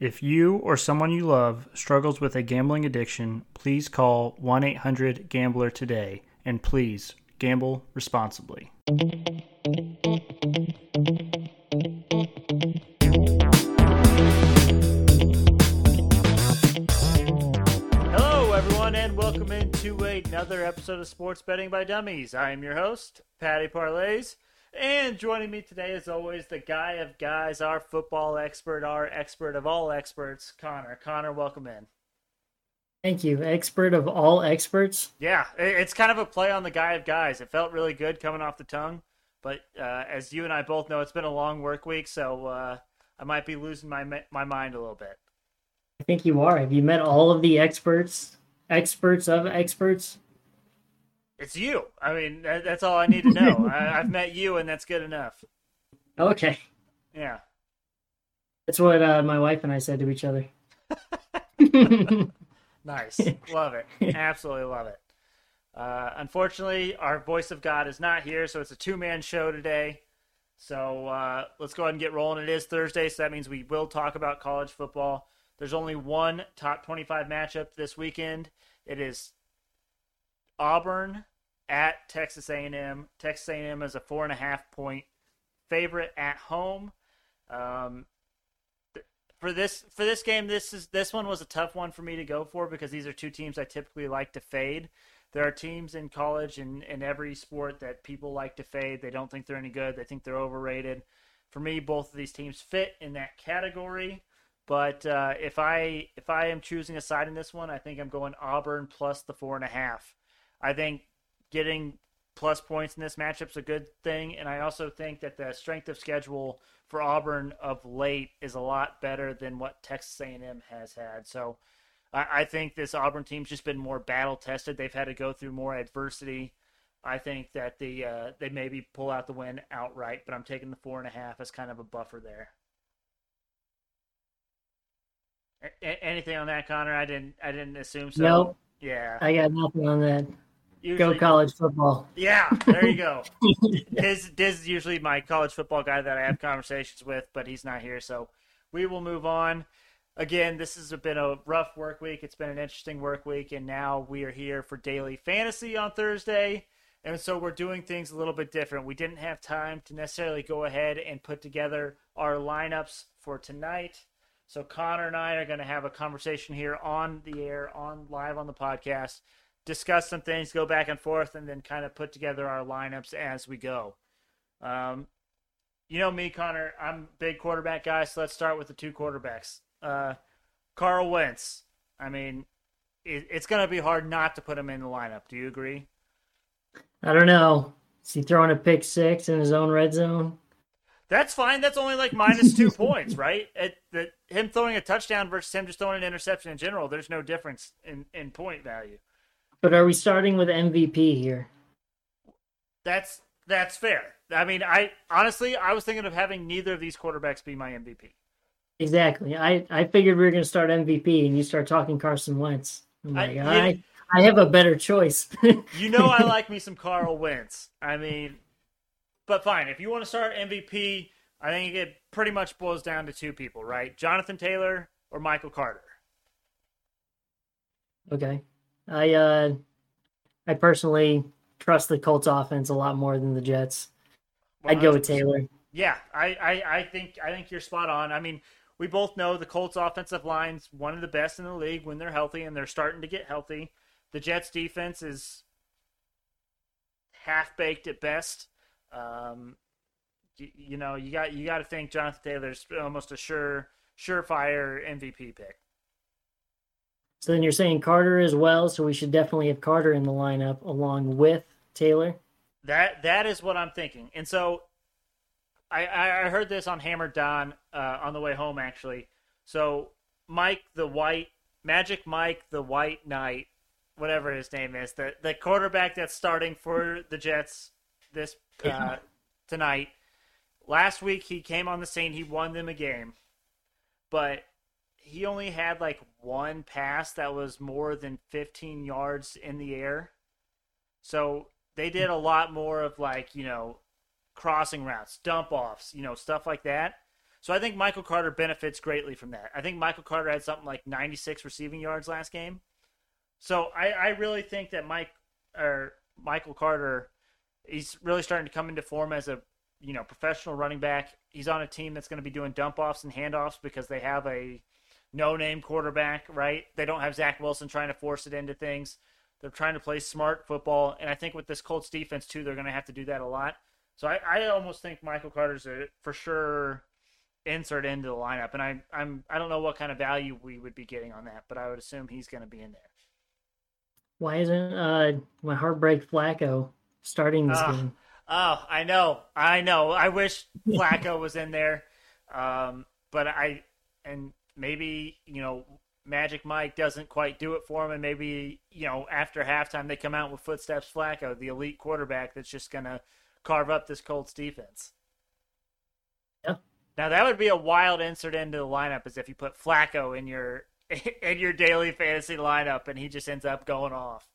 If you or someone you love struggles with a gambling addiction, please call 1 800 Gambler today and please gamble responsibly. Hello, everyone, and welcome into another episode of Sports Betting by Dummies. I am your host, Patty Parlays. And joining me today, as always, the guy of guys, our football expert, our expert of all experts, Connor. Connor, welcome in. Thank you. Expert of all experts. Yeah, it's kind of a play on the guy of guys. It felt really good coming off the tongue, but uh, as you and I both know, it's been a long work week, so uh, I might be losing my my mind a little bit. I think you are. Have you met all of the experts, experts of experts? It's you. I mean, that's all I need to know. I, I've met you, and that's good enough. Okay. Yeah. That's what uh, my wife and I said to each other. nice. Love it. Absolutely love it. Uh, unfortunately, our voice of God is not here, so it's a two man show today. So uh, let's go ahead and get rolling. It is Thursday, so that means we will talk about college football. There's only one top 25 matchup this weekend. It is Auburn at Texas A&M. Texas A&M is a four and a half point favorite at home. Um, for this for this game, this is this one was a tough one for me to go for because these are two teams I typically like to fade. There are teams in college and in every sport that people like to fade. They don't think they're any good. They think they're overrated. For me, both of these teams fit in that category. But uh, if I if I am choosing a side in this one, I think I'm going Auburn plus the four and a half. I think getting plus points in this matchup is a good thing, and I also think that the strength of schedule for Auburn of late is a lot better than what Texas A&M has had. So I, I think this Auburn team's just been more battle tested. They've had to go through more adversity. I think that the uh, they maybe pull out the win outright, but I'm taking the four and a half as kind of a buffer there. A- anything on that, Connor? I didn't. I didn't assume so. Nope. Yeah. I got nothing on that. Usually, go college football. Yeah, there you go. Diz, Diz is usually my college football guy that I have conversations with, but he's not here, so we will move on. Again, this has been a rough work week. It's been an interesting work week, and now we are here for daily fantasy on Thursday. And so we're doing things a little bit different. We didn't have time to necessarily go ahead and put together our lineups for tonight. So Connor and I are going to have a conversation here on the air, on live on the podcast discuss some things, go back and forth, and then kind of put together our lineups as we go. Um, you know me, Connor. I'm big quarterback guy, so let's start with the two quarterbacks. Uh, Carl Wentz. I mean, it, it's going to be hard not to put him in the lineup. Do you agree? I don't know. Is he throwing a pick six in his own red zone? That's fine. That's only like minus two points, right? At the, him throwing a touchdown versus him just throwing an interception in general, there's no difference in, in point value. But are we starting with MVP here? That's that's fair. I mean, I honestly I was thinking of having neither of these quarterbacks be my MVP. Exactly. I I figured we were going to start MVP, and you start talking Carson Wentz. I'm like, I, I, I have a better choice. you know, I like me some Carl Wentz. I mean, but fine. If you want to start MVP, I think it pretty much boils down to two people, right? Jonathan Taylor or Michael Carter. Okay. I uh, I personally trust the Colts offense a lot more than the Jets. i would go with Taylor. Yeah, I, I, I think I think you're spot on. I mean, we both know the Colts offensive line's one of the best in the league when they're healthy, and they're starting to get healthy. The Jets defense is half baked at best. Um, you, you, know, you got you got to think Jonathan Taylor's almost a sure surefire MVP pick. So then you're saying Carter as well, so we should definitely have Carter in the lineup along with Taylor. That that is what I'm thinking. And so I I heard this on Hammer Don uh, on the way home actually. So Mike the White Magic Mike the White Knight, whatever his name is, the the quarterback that's starting for the Jets this uh, tonight. Last week he came on the scene. He won them a game, but he only had like one pass that was more than 15 yards in the air. So they did a hmm. lot more of like, you know, crossing routes, dump offs, you know, stuff like that. So I think Michael Carter benefits greatly from that. I think Michael Carter had something like 96 receiving yards last game. So I, I really think that Mike or Michael Carter, he's really starting to come into form as a you know professional running back. He's on a team that's going to be doing dump offs and handoffs because they have a no name quarterback, right? They don't have Zach Wilson trying to force it into things. They're trying to play smart football, and I think with this Colts defense too, they're going to have to do that a lot. So I, I almost think Michael Carter's a for sure insert into the lineup, and I I'm I don't know what kind of value we would be getting on that, but I would assume he's going to be in there. Why isn't uh my heartbreak Flacco starting this uh, game? Oh, I know, I know. I wish Flacco was in there, um, but I and maybe you know Magic Mike doesn't quite do it for him, and maybe you know after halftime they come out with footsteps Flacco, the elite quarterback that's just gonna carve up this Colts defense. Yeah. Now that would be a wild insert into the lineup, as if you put Flacco in your in your daily fantasy lineup, and he just ends up going off.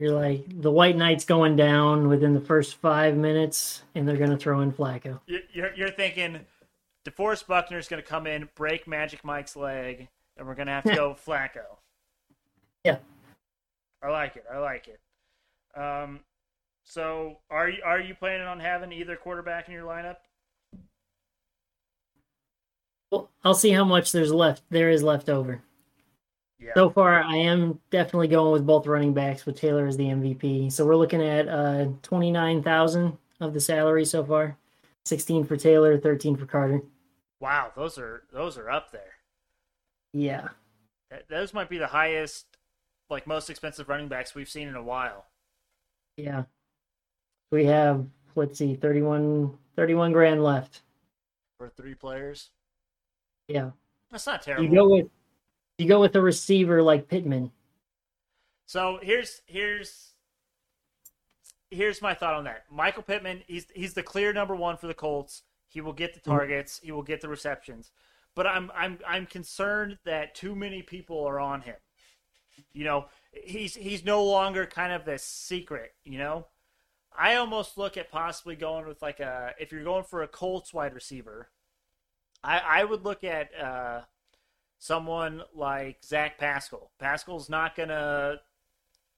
You're like the White Knights going down within the first five minutes, and they're gonna throw in Flacco. You're you're thinking DeForest Buckner is gonna come in, break Magic Mike's leg, and we're gonna have to go Flacco. Yeah, I like it. I like it. Um, so are you are you planning on having either quarterback in your lineup? Well, I'll see how much there's left. There is left over. Yeah. So far, I am definitely going with both running backs with Taylor as the MVP. So we're looking at uh, twenty nine thousand of the salary so far, sixteen for Taylor, thirteen for Carter. Wow, those are those are up there. Yeah, those might be the highest, like most expensive running backs we've seen in a while. Yeah, we have let's see, 31, 31 grand left for three players. Yeah, that's not terrible. You go with you go with a receiver like Pittman. So here's here's here's my thought on that. Michael Pittman, he's he's the clear number one for the Colts. He will get the mm-hmm. targets. He will get the receptions. But I'm I'm I'm concerned that too many people are on him. You know, he's he's no longer kind of the secret. You know, I almost look at possibly going with like a if you're going for a Colts wide receiver, I, I would look at uh, someone like Zach Pascal. Pascal's not gonna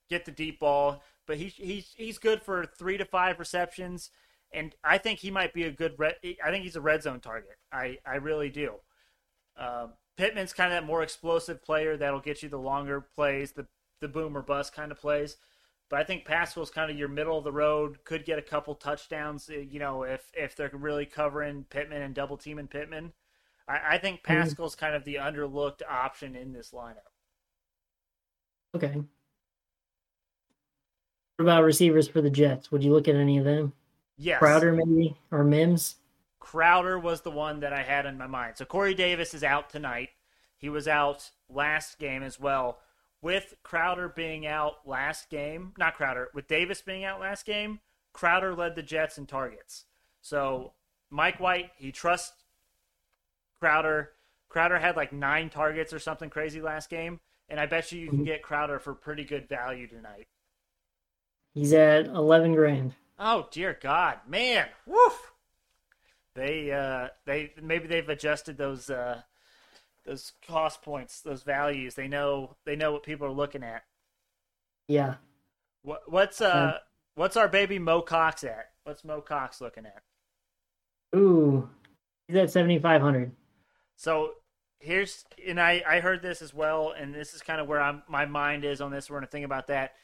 get the deep ball, but he, he's he's good for three to five receptions, and I think he might be a good. Red, I think he's a red zone target. I I really do. Uh, Pittman's kind of that more explosive player that'll get you the longer plays, the the boom or bust kind of plays. But I think Pascal's kind of your middle of the road. Could get a couple touchdowns, uh, you know, if if they're really covering Pittman and double teaming Pittman. I, I think mm-hmm. Pascal's mm. kind of the underlooked option in this lineup. Okay. What about receivers for the Jets? Would you look at any of them? Yes. Crowder maybe or Mims? Crowder was the one that I had in my mind. So Corey Davis is out tonight. He was out last game as well with Crowder being out last game, not Crowder, with Davis being out last game, Crowder led the Jets in targets. So Mike White, he trusts Crowder. Crowder had like nine targets or something crazy last game, and I bet you you can mm-hmm. get Crowder for pretty good value tonight. He's at eleven grand. Oh dear God, man, woof! They uh, they maybe they've adjusted those uh, those cost points, those values. They know they know what people are looking at. Yeah. What what's uh um, what's our baby Mo Cox at? What's Mo Cox looking at? Ooh, he's at seventy five hundred. So here's and I I heard this as well, and this is kind of where I'm my mind is on this. We're gonna think about that.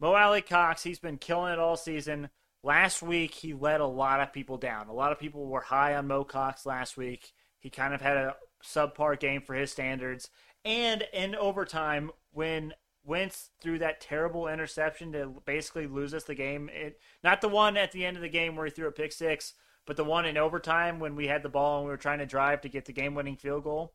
Mo Alie-Cox, he's been killing it all season. Last week he let a lot of people down. A lot of people were high on Mo Cox last week. He kind of had a subpar game for his standards. And in overtime, when Wentz threw that terrible interception to basically lose us the game, it, not the one at the end of the game where he threw a pick six, but the one in overtime when we had the ball and we were trying to drive to get the game winning field goal.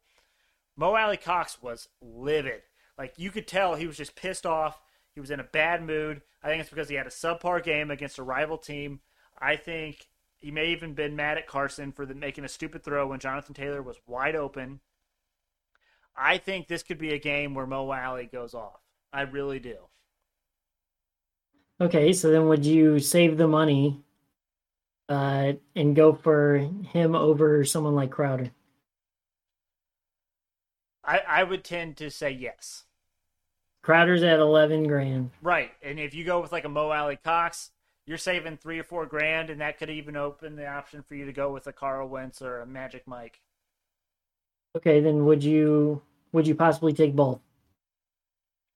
Mo Alie-Cox was livid. Like you could tell he was just pissed off. He was in a bad mood. I think it's because he had a subpar game against a rival team. I think he may even been mad at Carson for the, making a stupid throw when Jonathan Taylor was wide open. I think this could be a game where Mo Alie goes off. I really do. Okay, so then would you save the money uh, and go for him over someone like Crowder? I, I would tend to say yes. Crowder's at eleven grand. Right. And if you go with like a Mo Alie-Cox, you're saving three or four grand, and that could even open the option for you to go with a Carl Wentz or a Magic Mike. Okay, then would you would you possibly take both?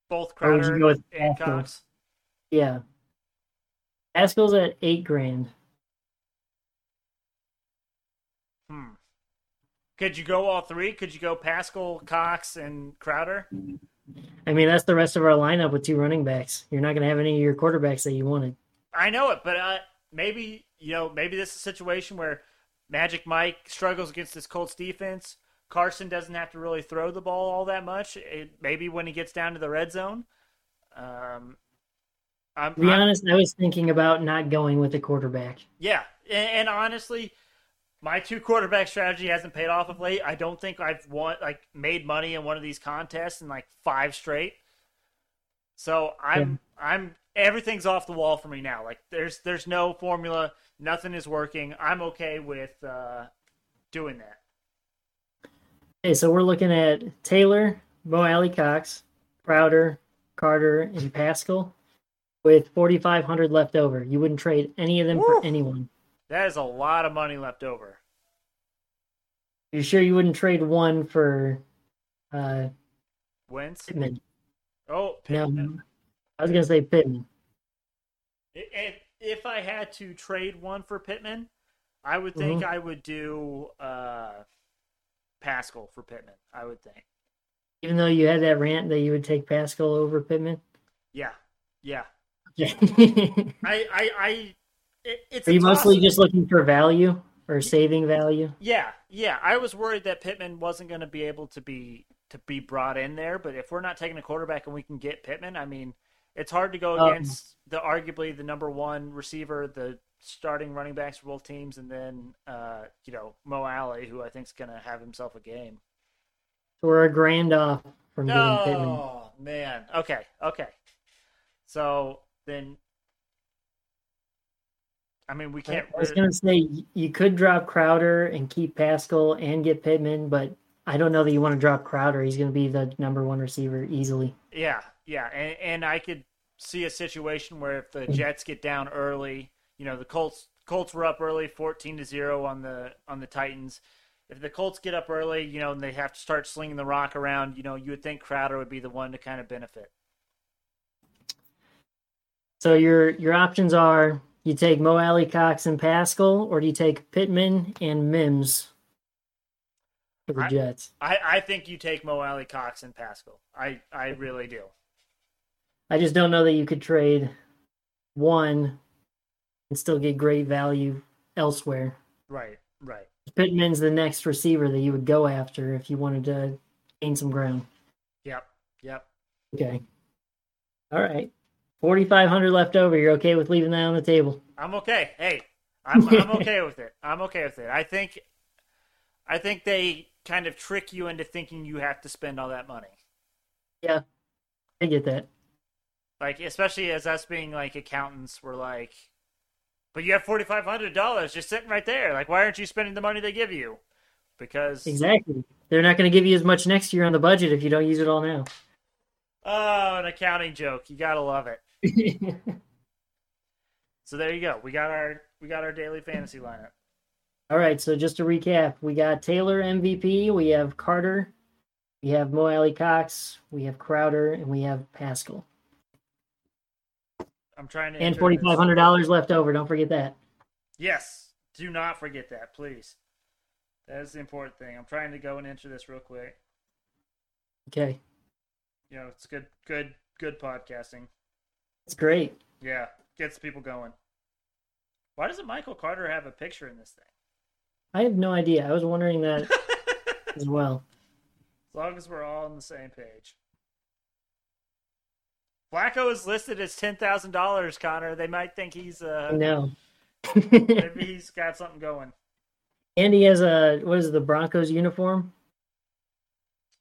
Both Crowder you go with and? Cox. Yeah. Pascal's at eight grand. Hmm. Could you go all three? Could you go Pascal, Cox, and Crowder? I mean, that's the rest of our lineup with two running backs. You're not going to have any of your quarterbacks that you wanted. I know it, but uh, maybe you know, maybe this is a situation where Magic Mike struggles against this Colts defense. Carson doesn't have to really throw the ball all that much. It, maybe when he gets down to the red zone. Um, I'm, To be I'm- honest, I was thinking about not going with a quarterback. yeah, and, and honestly, my two quarterback strategy hasn't paid off of late. I don't think I've won like made money in one of these contests in like five straight. So I'm I'm everything's off the wall for me now. Like there's there's no formula, nothing is working. I'm okay with uh, doing that. Okay, so we're looking at Taylor, Mo Alie-Cox, Crowder, Carter, and Pascal with 4,500 left over. You wouldn't trade any of them Woo. for anyone. That is a lot of money left over. You're sure you wouldn't trade one for uh, Wentz. Pittman? Oh, No, Pittman. I was going to say Pittman. If, if I had to trade one for Pittman, I would think I would do uh, Pascal for Pittman. I would think. Even though you had that rant that you would take Pascal over Pittman. Yeah, yeah. Yeah. I, I, I. It, it's Are you mostly just looking for value or saving value? Yeah, yeah. I was worried that Pittman wasn't going to be able to be to be brought in there, but if we're not taking a quarterback and we can get Pittman, I mean, it's hard to go Um, against the arguably the number one receiver, the starting running backs for both teams, and then uh, you know Mo Alie, who I think is going to have himself a game. So we're a grand off from getting Pittman. Oh man. Okay. Okay. So then, I mean, we can't. I was going to say you could drop Crowder and keep Pascal and get Pittman, but I don't know that you want to drop Crowder. He's going to be the number one receiver easily. Yeah, yeah, and and I could see a situation where if the hmm. Jets get down early, you know, the Colts Colts were up early, fourteen to zero on the on the Titans. If the Colts get up early, you know, and they have to start slinging the rock around, you know, you would think Crowder would be the one to kind of benefit. So your your options are you take Mo Alie-Cox and Pascal, or do you take Pittman and Mims for the I- Jets? I, I think you take Mo Alie-Cox and Pascal. I, I really do. I just don't know that you could trade one and still get great value elsewhere. Right, right. Pittman's the next receiver that you would go after if you wanted to gain some ground. Yep, yep. Okay. All right. 4,500 left over. You're okay with leaving that on the table? I'm okay. Hey, I'm I'm okay with it. I'm okay with it. I think I think they kind of trick you into thinking you have to spend all that money. Yeah, I get that. Like especially as us being like accountants, we're like, but you have forty five hundred dollars just sitting right there. Like, why aren't you spending the money they give you? Because Exactly. They're not going to give you as much next year on the budget if you don't use it all now. oh, an accounting joke. You gotta love it. So there you go. We got our we got our daily fantasy lineup. all right. So just to recap, we got Taylor MVP, we have Carter, we have Mo Alie-Cox, we have Crowder, and we have Pascal. I'm trying to And $4,500 left over. Don't forget that. Yes. Do not forget that, please. That is the important thing. I'm trying to go and enter this real quick. Okay. You know, it's good, good, good podcasting. That's great. Yeah, gets people going. Why doesn't Michael Carter have a picture in this thing? I have no idea. I was wondering that as well. as long as we're all on the same page. Flacco is listed as ten thousand dollars, Connor. They might think he's uh No. maybe he's got something going. and he has a what is it, the Broncos uniform?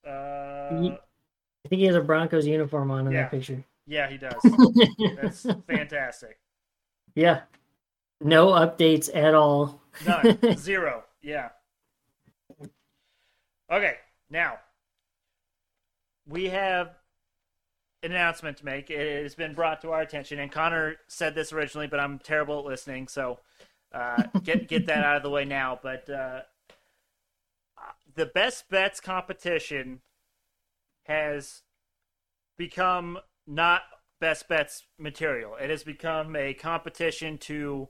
Uh, I think he has a Broncos uniform on in Yeah. that picture. Yeah, he does. That's fantastic. yeah. No updates at all. None. Zero. Yeah. Okay, now we have an announcement to make. It has been brought to our attention, and Connor said this originally, but I'm terrible at listening, so uh, get get that out of the way now. But uh, the best bets competition has become not best bets material. It has become a competition to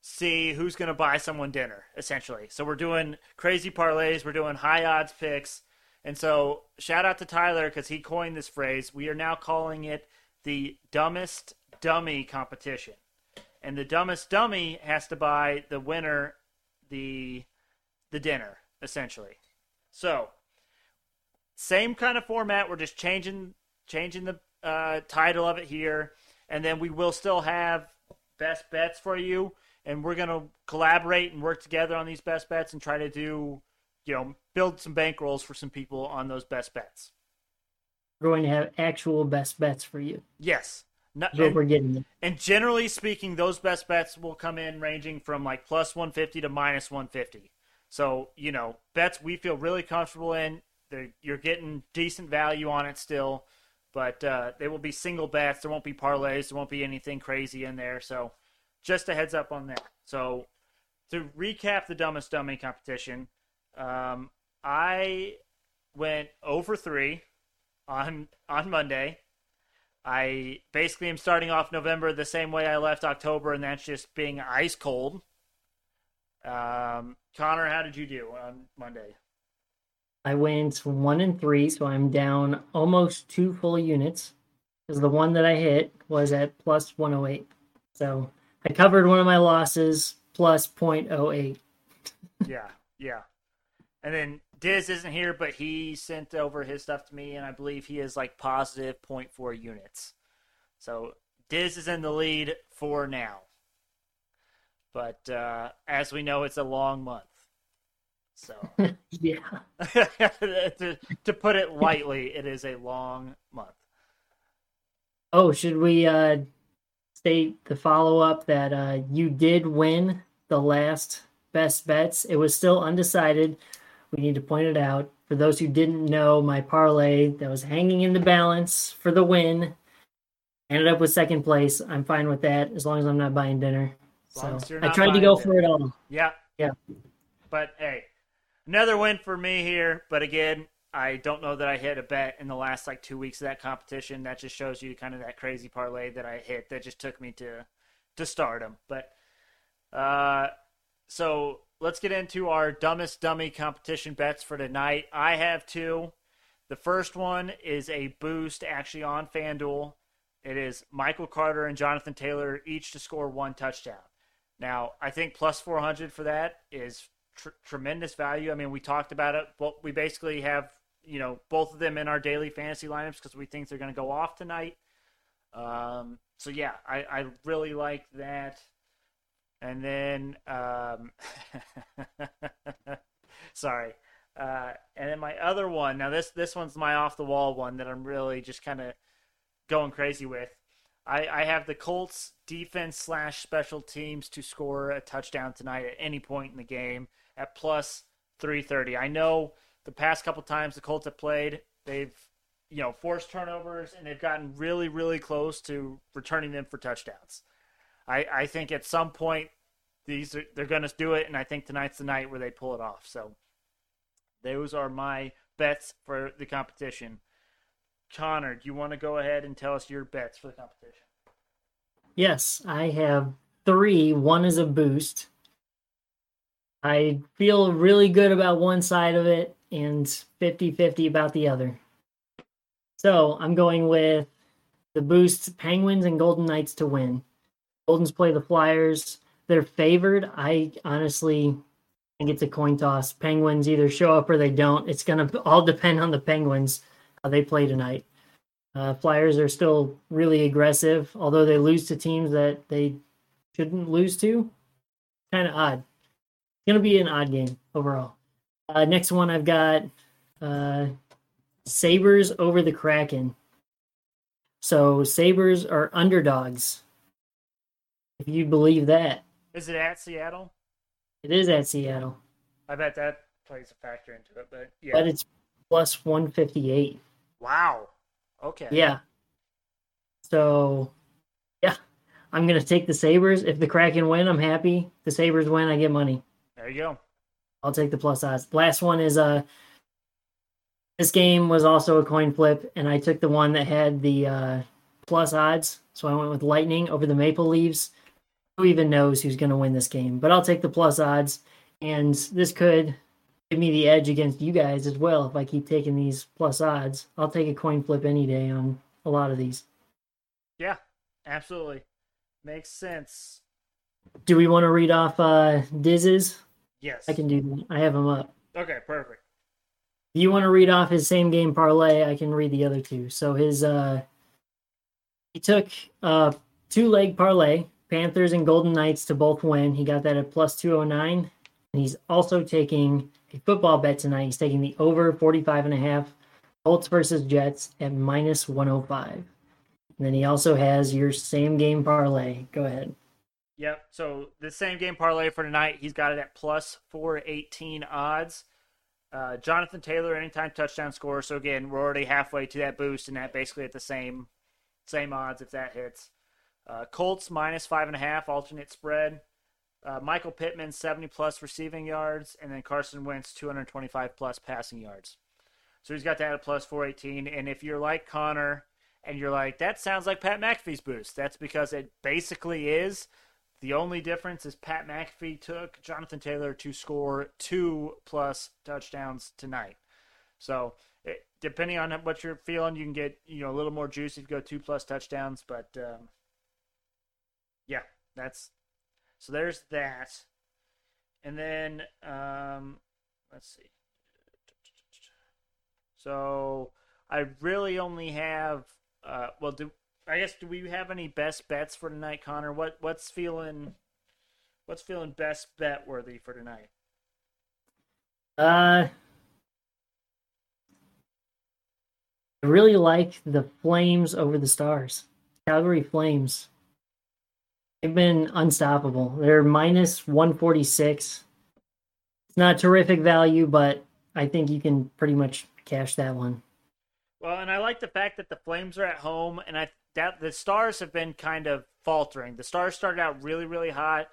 see who's going to buy someone dinner, essentially. So we're doing crazy parlays, we're doing high odds picks. And so shout out to Tyler because he coined this phrase. We are now calling it the dumbest dummy competition. And the dumbest dummy has to buy the winner the the dinner, essentially. So same kind of format. We're just changing changing the uh, title of it here, and then we will still have best bets for you and we're going to collaborate and work together on these best bets and try to do, you know, build some bankrolls for some people on those best bets. We're going to have actual best bets for you. Yes. And, we're getting. And generally speaking, those best bets will come in ranging from like plus 150 to minus 150. So, you know, bets we feel really comfortable in. They're, you're getting decent value on it still, but uh, they will be single bets. There won't be parlays. There won't be anything crazy in there. So, just a heads up on that. So, to recap the dumbest dummy competition, um, I went over three on on Monday. I basically am starting off November the same way I left October, and that's just being ice cold. Um, Connor, how did you do on Monday? I went one and three, so I'm down almost two full units because the one that I hit was at plus 108. So I covered one of my losses plus 0.08. yeah, yeah. And then Diz isn't here, but he sent over his stuff to me, and I believe he is like positive 0.4 units. So Diz is in the lead for now. But uh, as we know, it's a long month. So yeah, to, to put it lightly, it is a long month. Oh, should we uh, state the follow up that uh, you did win the last best bets. It was still undecided. We need to point it out. For those who didn't know, my parlay that was hanging in the balance for the win ended up with second place. I'm fine with that as long as I'm not buying dinner. So I tried to go dinner. for it all. Yeah. Yeah. But hey, another win for me here. But again, I don't know that I hit a bet in the last like two weeks of that competition. That just shows you kind of that crazy parlay that I hit that just took me to to stardom. But uh, so let's get into our dumbest dummy competition bets for tonight. I have two. The first one is a boost actually on FanDuel. It is Michael Carter and Jonathan Taylor each to score one touchdown. Now, I think plus 400 for that is tr- tremendous value. I mean, we talked about it, but we basically have you know both of them in our daily fantasy lineups because we think they're going to go off tonight. Um, so yeah, I, I really like that. And then, um, sorry. Uh, and then my other one. Now this this one's my off the wall one that I'm really just kind of going crazy with. I, I have the Colts defense slash special teams to score a touchdown tonight at any point in the game at plus 330. I know the past couple times the Colts have played, they've you know forced turnovers and they've gotten really really close to returning them for touchdowns. I I think at some point these are, they're going to do it, and I think tonight's the night where they pull it off. So those are my bets for the competition. Connor, do you want to go ahead and tell us your bets for the competition? Yes, I have three. One is a boost. I feel really good about one side of it and 50 50 about the other. So I'm going with the boosts Penguins and Golden Knights to win. Goldens play the Flyers. They're favored. I honestly think it's a coin toss. Penguins either show up or they don't. It's going to all depend on the Penguins how they play tonight. Uh, Flyers are still really aggressive, although they lose to teams that they shouldn't lose to. Kind of odd. Going to be an odd game overall. Uh, next one I've got uh, Sabres over the Kraken. So Sabres are underdogs. If you believe that. Is it at Seattle? It is at Seattle, I bet that plays a factor into it. But yeah, but it's plus 158. wow. Okay. Yeah. So, yeah, I'm gonna take the Sabres. If the Kraken win, I'm happy. The Sabres win, I get money. There you go. I'll take the plus odds. Last one is uh this game was also a coin flip, and I took the one that had the uh, plus odds. So I went with Lightning over the Maple Leafs. Who even knows who's going to win this game? But I'll take the plus odds, and this could give me the edge against you guys as well if I keep taking these plus odds. I'll take a coin flip any day on a lot of these. Yeah, absolutely. Makes sense. Do we want to read off uh, Diz's? Yes. I can do that. I have them up. Okay, perfect. If you want to read off his same game parlay, I can read the other two. So his uh he took uh two leg parlay, Panthers and Golden Knights to both win. He got that at plus 209. And he's also taking a football bet tonight. He's taking the over 45 and a half Colts versus Jets at minus 105. And then he also has your same game parlay. Go ahead. Yep. So the same game parlay for tonight, he's got it at plus 418 odds. Uh, Jonathan Taylor, anytime touchdown score. So again, we're already halfway to that boost, and that basically at the same same odds if that hits. Uh, Colts minus five and a half, alternate spread. Uh, Michael Pittman 70 plus receiving yards, and then Carson Wentz 225 plus passing yards. So he's got that at plus 418. And if you're like Connor and you're like, that sounds like Pat McAfee's boost, that's because it basically is. The only difference is Pat McAfee took Jonathan Taylor to score two plus touchdowns tonight. So it, depending on what you're feeling, you can get you know a little more juice if you go two plus touchdowns. But um, yeah, that's so. There's that, and then um, let's see. So I really only have uh, well, do I guess do we have any best bets for tonight, Connor? What what's feeling what's feeling best bet worthy for tonight? Uh, I really like the Flames over the Stars. Calgary Flames. They've been unstoppable. They're minus 146. It's not terrific value, but I think you can pretty much cash that one. Well, and I like the fact that the Flames are at home, and I that the Stars have been kind of faltering. The Stars started out really, really hot,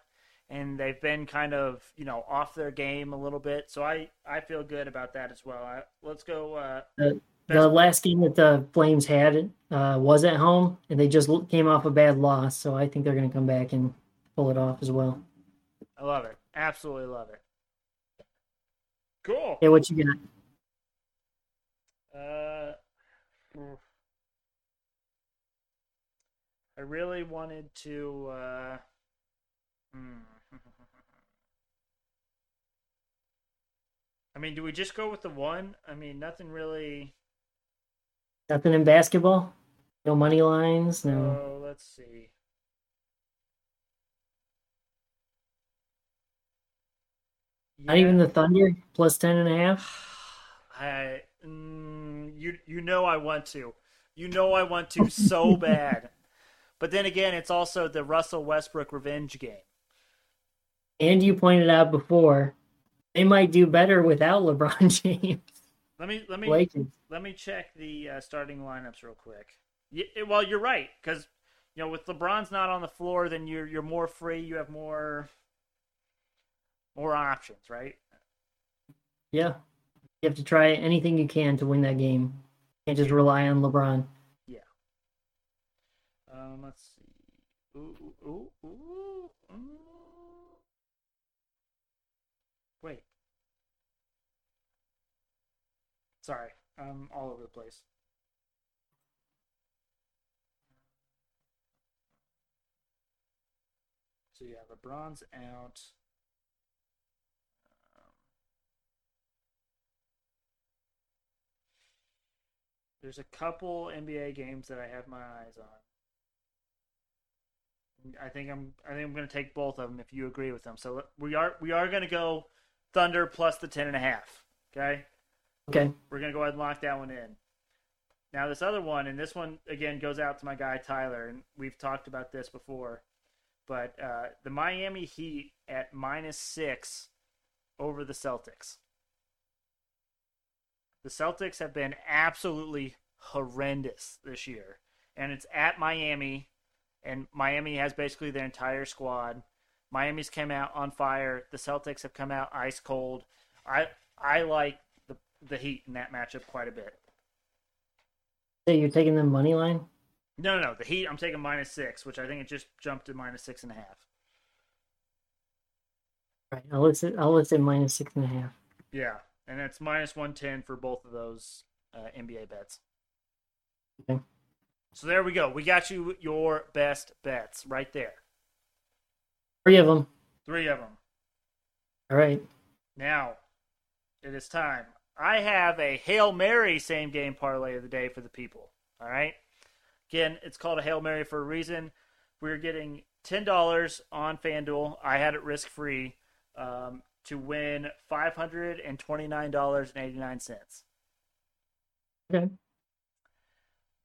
and they've been kind of you know off their game a little bit. So I I feel good about that as well. I, let's go. Uh, The, the last game that the Flames had uh, was at home, and they just came off a bad loss. So I think they're going to come back and pull it off as well. I love it. Absolutely love it. Cool. Hey, what you got? Uh. I really wanted to. Uh, hmm. I mean, do we just go with the one? I mean, nothing really. Nothing in basketball? No money lines? No. Oh, let's see. Not even the Thunder plus ten and a half. I, mm, you you know I want to, you know I want to so bad, but then again, it's also the Russell Westbrook revenge game. And you pointed out before, they might do better without LeBron James. Let me let me let me check the uh, starting lineups real quick. Y well, you're right because you know with LeBron's not on the floor, then you're you're more free. You have more more options, right? Yeah. You have to try anything you can to win that game. Can't just rely on LeBron. Um, let's see. Ooh, ooh, ooh, ooh, ooh. Wait. Sorry, I'm all over the place. So yeah, LeBron's out. Um, there's a couple NBA games that I have my eyes on. I think I'm. I think I'm going to take both of them if you agree with them. So we are. We are going to go Thunder plus the ten and a half. Okay. Okay. We're going to go ahead and lock that one in. Now this other one, and this one again goes out to my guy Tyler, and we've talked about this before. but uh, the Miami Heat at minus six over the Celtics. The Celtics have been absolutely horrendous this year, and it's at Miami, and Miami has basically their entire squad. Miami's come out on fire. The Celtics have come out ice cold. I I like the the Heat in that matchup quite a bit. So you're taking the money line? No, no, no. The Heat, I'm taking minus six, which I think it just jumped to minus six and a half. Right. I'll list it. I'll list it minus six and a half. Yeah, and it's minus one ten for both of those uh, NBA bets. Okay. So there we go. We got you your best bets right there. Three of them. Three of them. All right. Now, it is time. I have a Hail Mary same game parlay of the day for the people. All right. Again, it's called a Hail Mary for a reason. We're getting $10 on FanDuel. I had it risk free um, to win $529.89. Okay.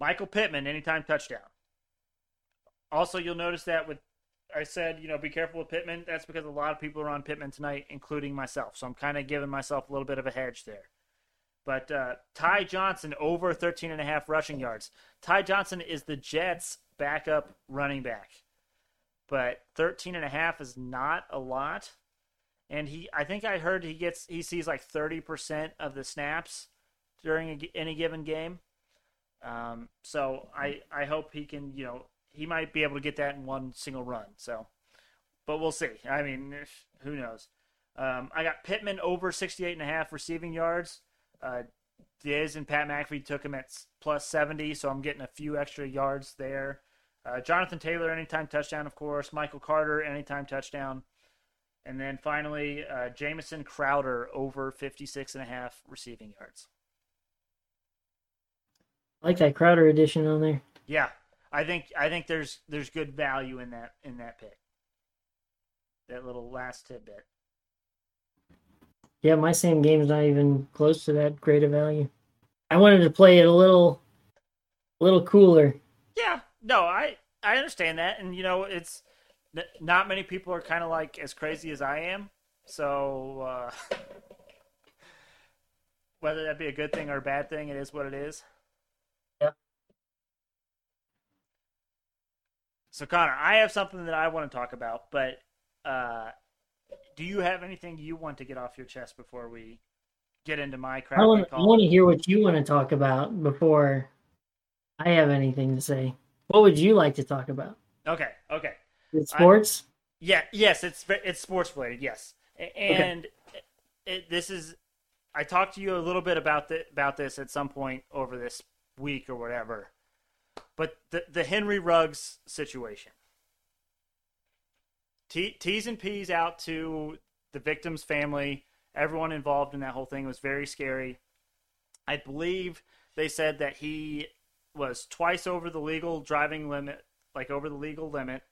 Michael Pittman, anytime touchdown. Also, you'll notice that with I said, you know, be careful with Pittman. That's because a lot of people are on Pittman tonight, including myself. So I'm kind of giving myself a little bit of a hedge there. But uh, Ty Johnson over 13 and a half rushing yards. Ty Johnson is the Jets' backup running back. But 13 and a half is not a lot. And he I think I heard he gets he sees like 30% of the snaps during a, any given game. Um, so I I hope he can, you know, he might be able to get that in one single run. So but we'll see. I mean, who knows. Um, I got Pittman over 68 and a half receiving yards. Uh, Diz and Pat McAfee took him at plus 70, so I'm getting a few extra yards there. Uh, Jonathan Taylor, anytime touchdown, of course. Michael Carter, anytime touchdown. And then finally, uh, Jamison Crowder over 56 and a half receiving yards. I like that Crowder edition on there. Yeah, I think I think there's there's good value in that in that pick. That little last tidbit. Yeah, my same game's not even close to that great a value. I wanted to play it a little, a little cooler. Yeah, no, I I understand that, and you know, it's not many people are kind of like as crazy as I am, so uh, whether that be a good thing or a bad thing, it is what it is. So Connor, I have something that I want to talk about, but uh, do you have anything you want to get off your chest before we get into my crap? I want, I want to hear what you want to talk about before I have anything to say. What would you like to talk about? Okay, okay. Is sports? I, yeah, yes, it's it's sports related. Yes, and okay. it, this is. I talked to you a little bit about the, about this at some point over this week or whatever, but the the Henry Ruggs situation. T- T's and P's out to the victim's family. Everyone involved in that whole thing was very scary. I believe they said that he was twice over the legal driving limit, like over the legal limit,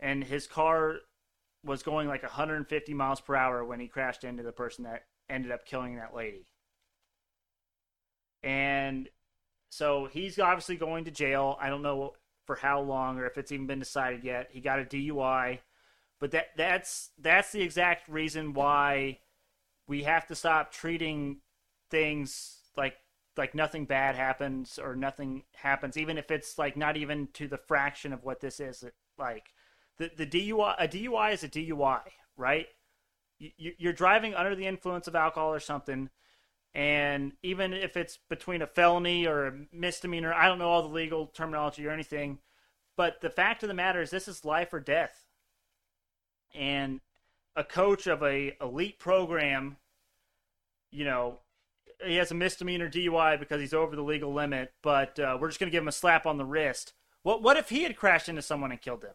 and his car was going like 150 miles per hour when he crashed into the person that ended up killing that lady. And so he's obviously going to jail. I don't know for how long or if it's even been decided yet. He got a DUI. But that that's that's the exact reason why we have to stop treating things like like nothing bad happens or nothing happens, even if it's like not even to the fraction of what this is. Like the the DUI, a DUI is a DUI, right? You, you're driving under the influence of alcohol or something, and even if it's between a felony or a misdemeanor, I don't know all the legal terminology or anything, but the fact of the matter is this is life or death and a coach of a elite program, you know, he has a misdemeanor DUI because he's over the legal limit, but uh, we're just going to give him a slap on the wrist. What what if he had crashed into someone and killed them?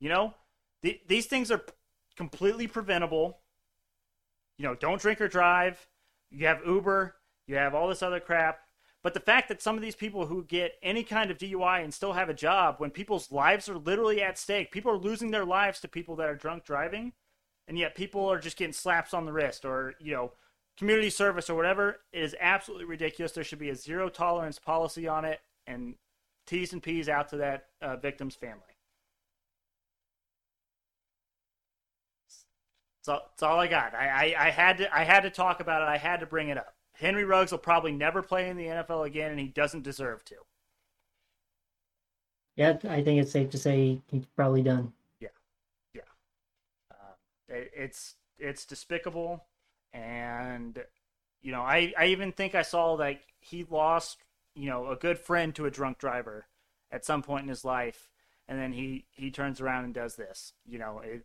You know, the, these things are completely preventable. You know, don't drink or drive. You have Uber. You have all this other crap. But the fact that some of these people who get any kind of DUI and still have a job, when people's lives are literally at stake, people are losing their lives to people that are drunk driving, and yet people are just getting slaps on the wrist or, you know, community service or whatever, is absolutely ridiculous. There should be a zero tolerance policy on it and T's and P's out to that uh, victim's family. That's all, that's all I got. I, I, I had to I had to talk about it. I had to bring it up. Henry Ruggs will probably never play in the NFL again, and he doesn't deserve to. Yeah, I think it's safe to say he's probably done. Yeah, yeah. Uh, it, it's it's despicable, and you know, I I even think I saw like he lost you know a good friend to a drunk driver at some point in his life, and then he he turns around and does this. You know, it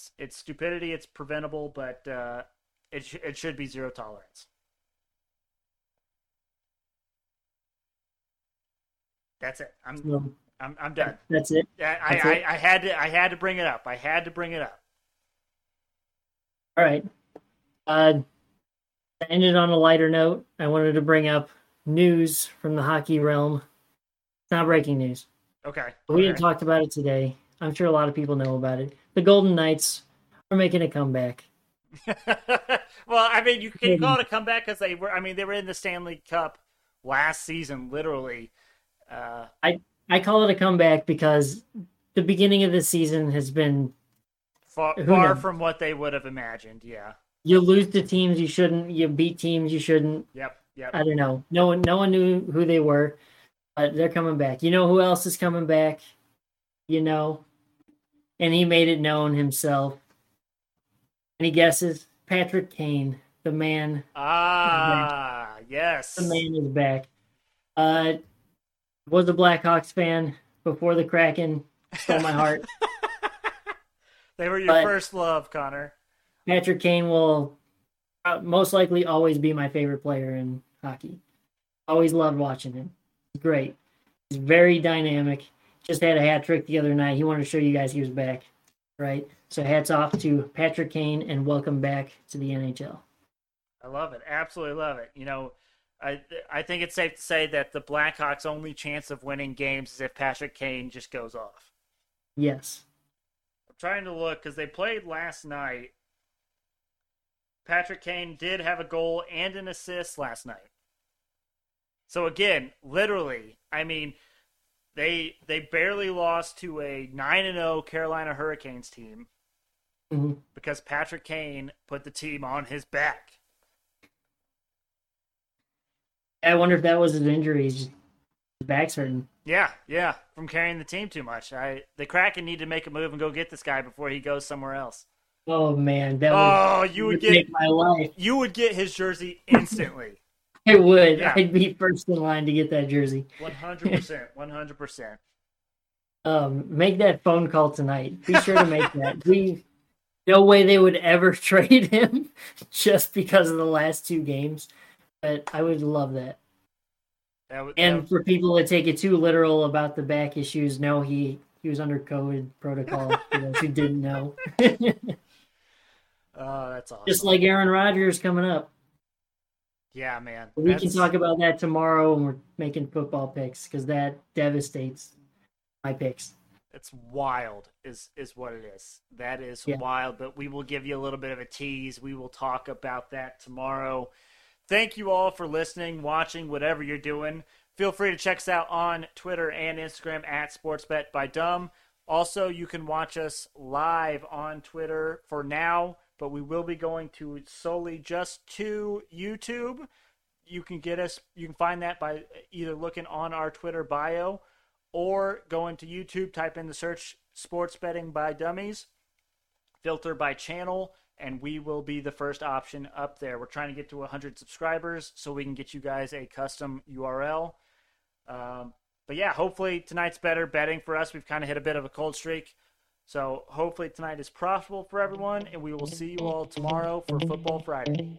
it's, it's stupidity. It's preventable, but uh, it sh- it should be zero tolerance. That's it. I'm So I'm, I'm done. that's it. I, I, it? I, I had to I had to bring it up. I had to bring it up. All right. Uh, ended on a lighter note, I wanted to bring up news from the hockey realm. It's not breaking news. Okay. But we All had talked about it today. I'm sure a lot of people know about it. The Golden Knights are making a comeback. well, I mean, you can call it a comeback because they were. I mean, they were in the Stanley Cup last season, literally. Uh, I call it a comeback because the beginning of the season has been far, far from what they would have imagined. Yeah. you lose to teams you shouldn't, you beat teams you shouldn't. Yep. Yep. I don't know. No one, no one knew who they were, but they're coming back. You know who else is coming back? You know, and he made it known himself. Any guesses? Patrick Kane, the man. ah, yes. The man is back. Uh, was a Blackhawks fan before the Kraken stole my heart. they were your But- first love, Connor. Patrick Kane will uh, most likely always be my favorite player in hockey. Always loved watching him. He's great. He's very dynamic. Just had a hat trick the other night. He wanted to show you guys he was back. Right? So hats off to Patrick Kane and welcome back to the NHL. I love it. Absolutely love it. You know, I I think it's safe to say that the Blackhawks' only chance of winning games is if Patrick Kane just goes off. Yes. I'm trying to look because they played last night. Patrick Kane did have a goal and an assist last night. So again, literally, I mean, they they barely lost to a nine and zero Carolina Hurricanes team Mhm. because Patrick Kane put the team on his back. I wonder if that was his injury. He's just, his back's hurting. Yeah, yeah, from carrying the team too much. I the Kraken need to make a move and go get this guy before he goes somewhere else. Oh man, that would, Oh, you would get my life. you would get his jersey instantly. I would. Yeah. I'd be first in line to get that jersey. One hundred percent, one hundred percent. Um, make that phone call tonight. Be sure to make that. We no way they would ever trade him just because of the last two games. But I would love that. That would, And that for people that take it too literal about the back issues, no, he he was under COVID protocol. For those who didn't know, oh, that's awesome. just like Aaron Rodgers coming up. Yeah, man. We can talk about that tomorrow when we're making football picks because that devastates my picks. It's wild, is is what it is. That is Yeah. wild. But we will give you a little bit of a tease. We will talk about that tomorrow. Thank you all for listening, watching, whatever you're doing. Feel free to check us out on Twitter and Instagram at Sportsbet by Dumb. Also, you can watch us live on Twitter for now, but we will be going to solely just to YouTube. You can get us. You can find that by either looking on our Twitter bio or going to YouTube, type in the search sports betting by dummies, filter by channel, and we will be the first option up there. We're trying to get to 100 subscribers so we can get you guys a custom URL. Um, but yeah, hopefully tonight's better betting for us. We've kind of hit a bit of a cold streak. So hopefully tonight is profitable for everyone, and we will see you all tomorrow for Football Friday.